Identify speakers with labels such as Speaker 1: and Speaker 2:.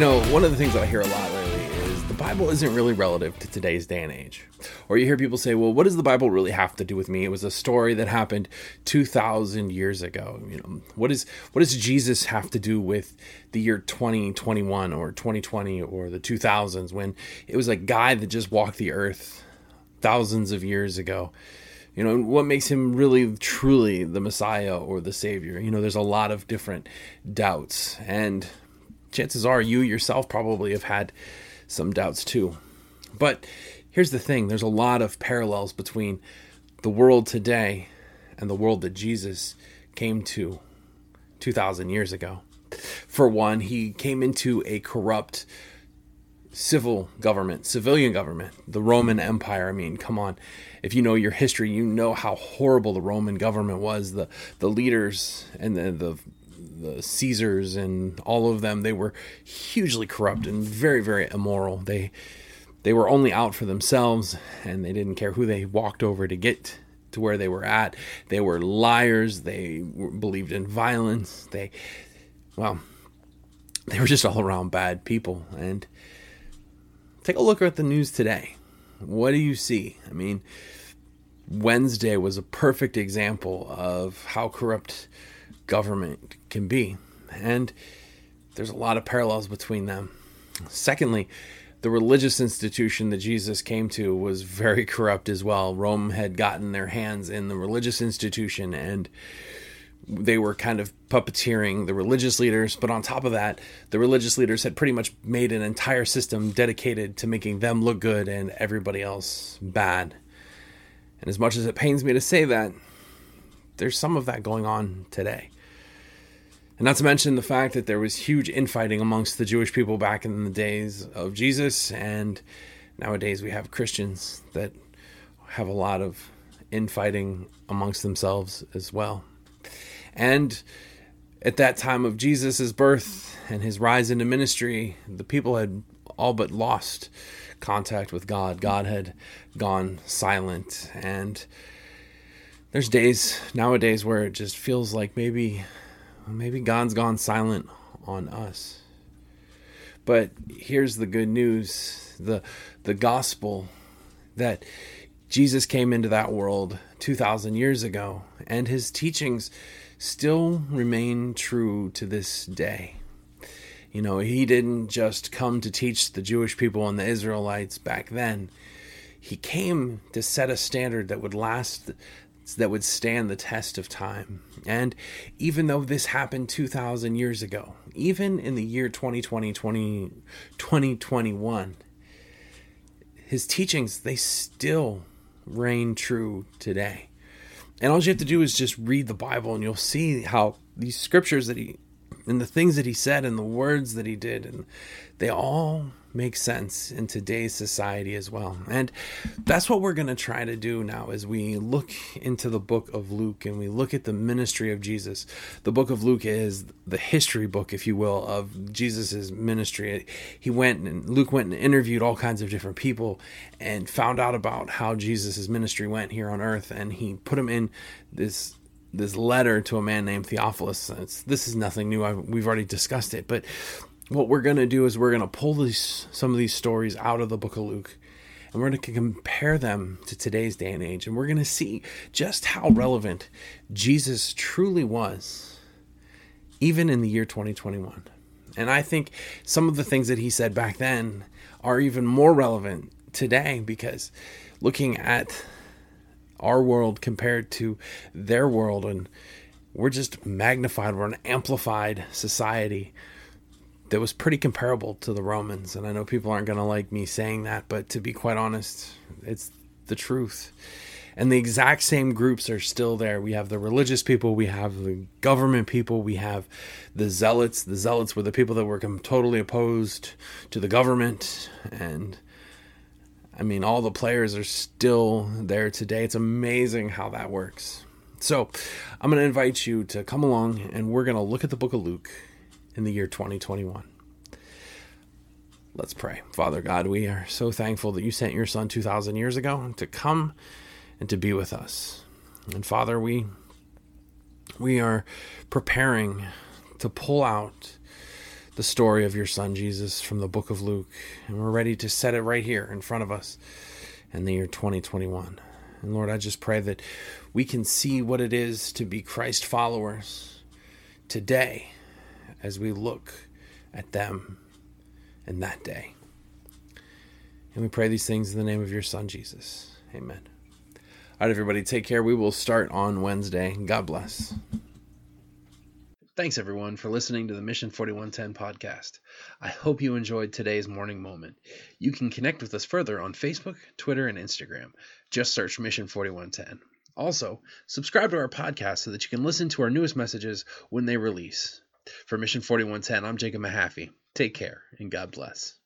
Speaker 1: You know, one of the things that I hear a lot lately is the Bible isn't really relative to today's day and age. Or you hear people say, well, what does the Bible really have to do with me? It was a story that happened 2,000 years ago. You know, what, is, what does Jesus have to do with the year 2021 or 2020 or the 2000s when it was a guy that just walked the earth thousands of years ago? You know, what makes him really truly the Messiah or the Savior? You know, there's a lot of different doubts. And chances are you yourself probably have had some doubts too. But here's the thing there's a lot of parallels between the world today and the world that Jesus came to 2,000 years ago. For one, he came into a corrupt civil government, civilian government, the Roman Empire. I mean, come on. If you know your history, you know how horrible the Roman government was. The the leaders and the, the the Caesars and all of them, they were hugely corrupt and very, very immoral. They they were only out for themselves and they didn't care who they walked over to get to where they were at. They were liars. They believed in violence. They, well, they were just all around bad people. And take a look at the news today. What do you see? I mean, Wednesday was a perfect example of how corrupt government can be. And there's a lot of parallels between them. Secondly, the religious institution that Jesus came to was very corrupt as well. Rome had gotten their hands in the religious institution and they were kind of puppeteering the religious leaders. But on top of that, the religious leaders had pretty much made an entire system dedicated to making them look good and everybody else bad. And as much as it pains me to say that, there's some of that going on today. And not to mention the fact that there was huge infighting amongst the Jewish people back in the days of Jesus, and nowadays we have Christians that have a lot of infighting amongst themselves as well. And at that time of Jesus' birth and his rise into ministry, the people had all but lost contact with God. God had gone silent. And there's days nowadays where it just feels like maybe maybe God's gone silent on us. But here's the good news the, the gospel that Jesus came into that world 2,000 years ago, and his teachings still remain true to this day. You know, he didn't just come to teach the Jewish people and the Israelites back then. He came to set a standard that would last that would stand the test of time. And even though this happened 2,000 years ago, even in the year 2020, 20, 2021, his teachings, they still reign true today. And all you have to do is just read the Bible and you'll see how these scriptures that he, and the things that he said and the words that he did, and they all make sense in today's society as well. And that's what we're going to try to do now as we look into the book of Luke and we look at the ministry of Jesus. The book of Luke is the history book, if you will, of Jesus's ministry. He went and Luke went and interviewed all kinds of different people and found out about how Jesus's ministry went here on earth and he put him in this this letter to a man named Theophilus. It's, this is nothing new. I, we've already discussed it, but what we're going to do is we're going to pull these some of these stories out of the book of Luke and we're going to compare them to today's day and age and we're going to see just how relevant Jesus truly was even in the year 2021. And I think some of the things that he said back then are even more relevant today because looking at our world compared to their world and we're just magnified we're an amplified society that was pretty comparable to the Romans. And I know people aren't going to like me saying that, but to be quite honest, it's the truth. And the exact same groups are still there. We have the religious people, we have the government people, we have the zealots. The zealots were the people that were totally opposed to the government. And I mean, all the players are still there today. It's amazing how that works. So, I'm going to invite you to come along and we're going to look at the book of Luke in the year 2021. Let's pray. Father God, we are so thankful that you sent your son 2,000 years ago to come and to be with us. And Father, we we are preparing to pull out the story of your son Jesus from the book of Luke, and we're ready to set it right here in front of us in the year 2021. And Lord, I just pray that we can see what it is to be Christ followers today as we look at them in that day. And we pray these things in the name of your Son, Jesus. Amen. All right, everybody, take care. We will start on Wednesday. God bless.
Speaker 2: Thanks, everyone, for listening to the Mission 4110 podcast. I hope you enjoyed today's morning moment. You can connect with us further on Facebook, Twitter, and Instagram. Just search Mission 4110. Also, subscribe to our podcast so that you can listen to our newest messages when they release. For Mission 4110, I'm Jacob Mahaffey. Take care, and God bless.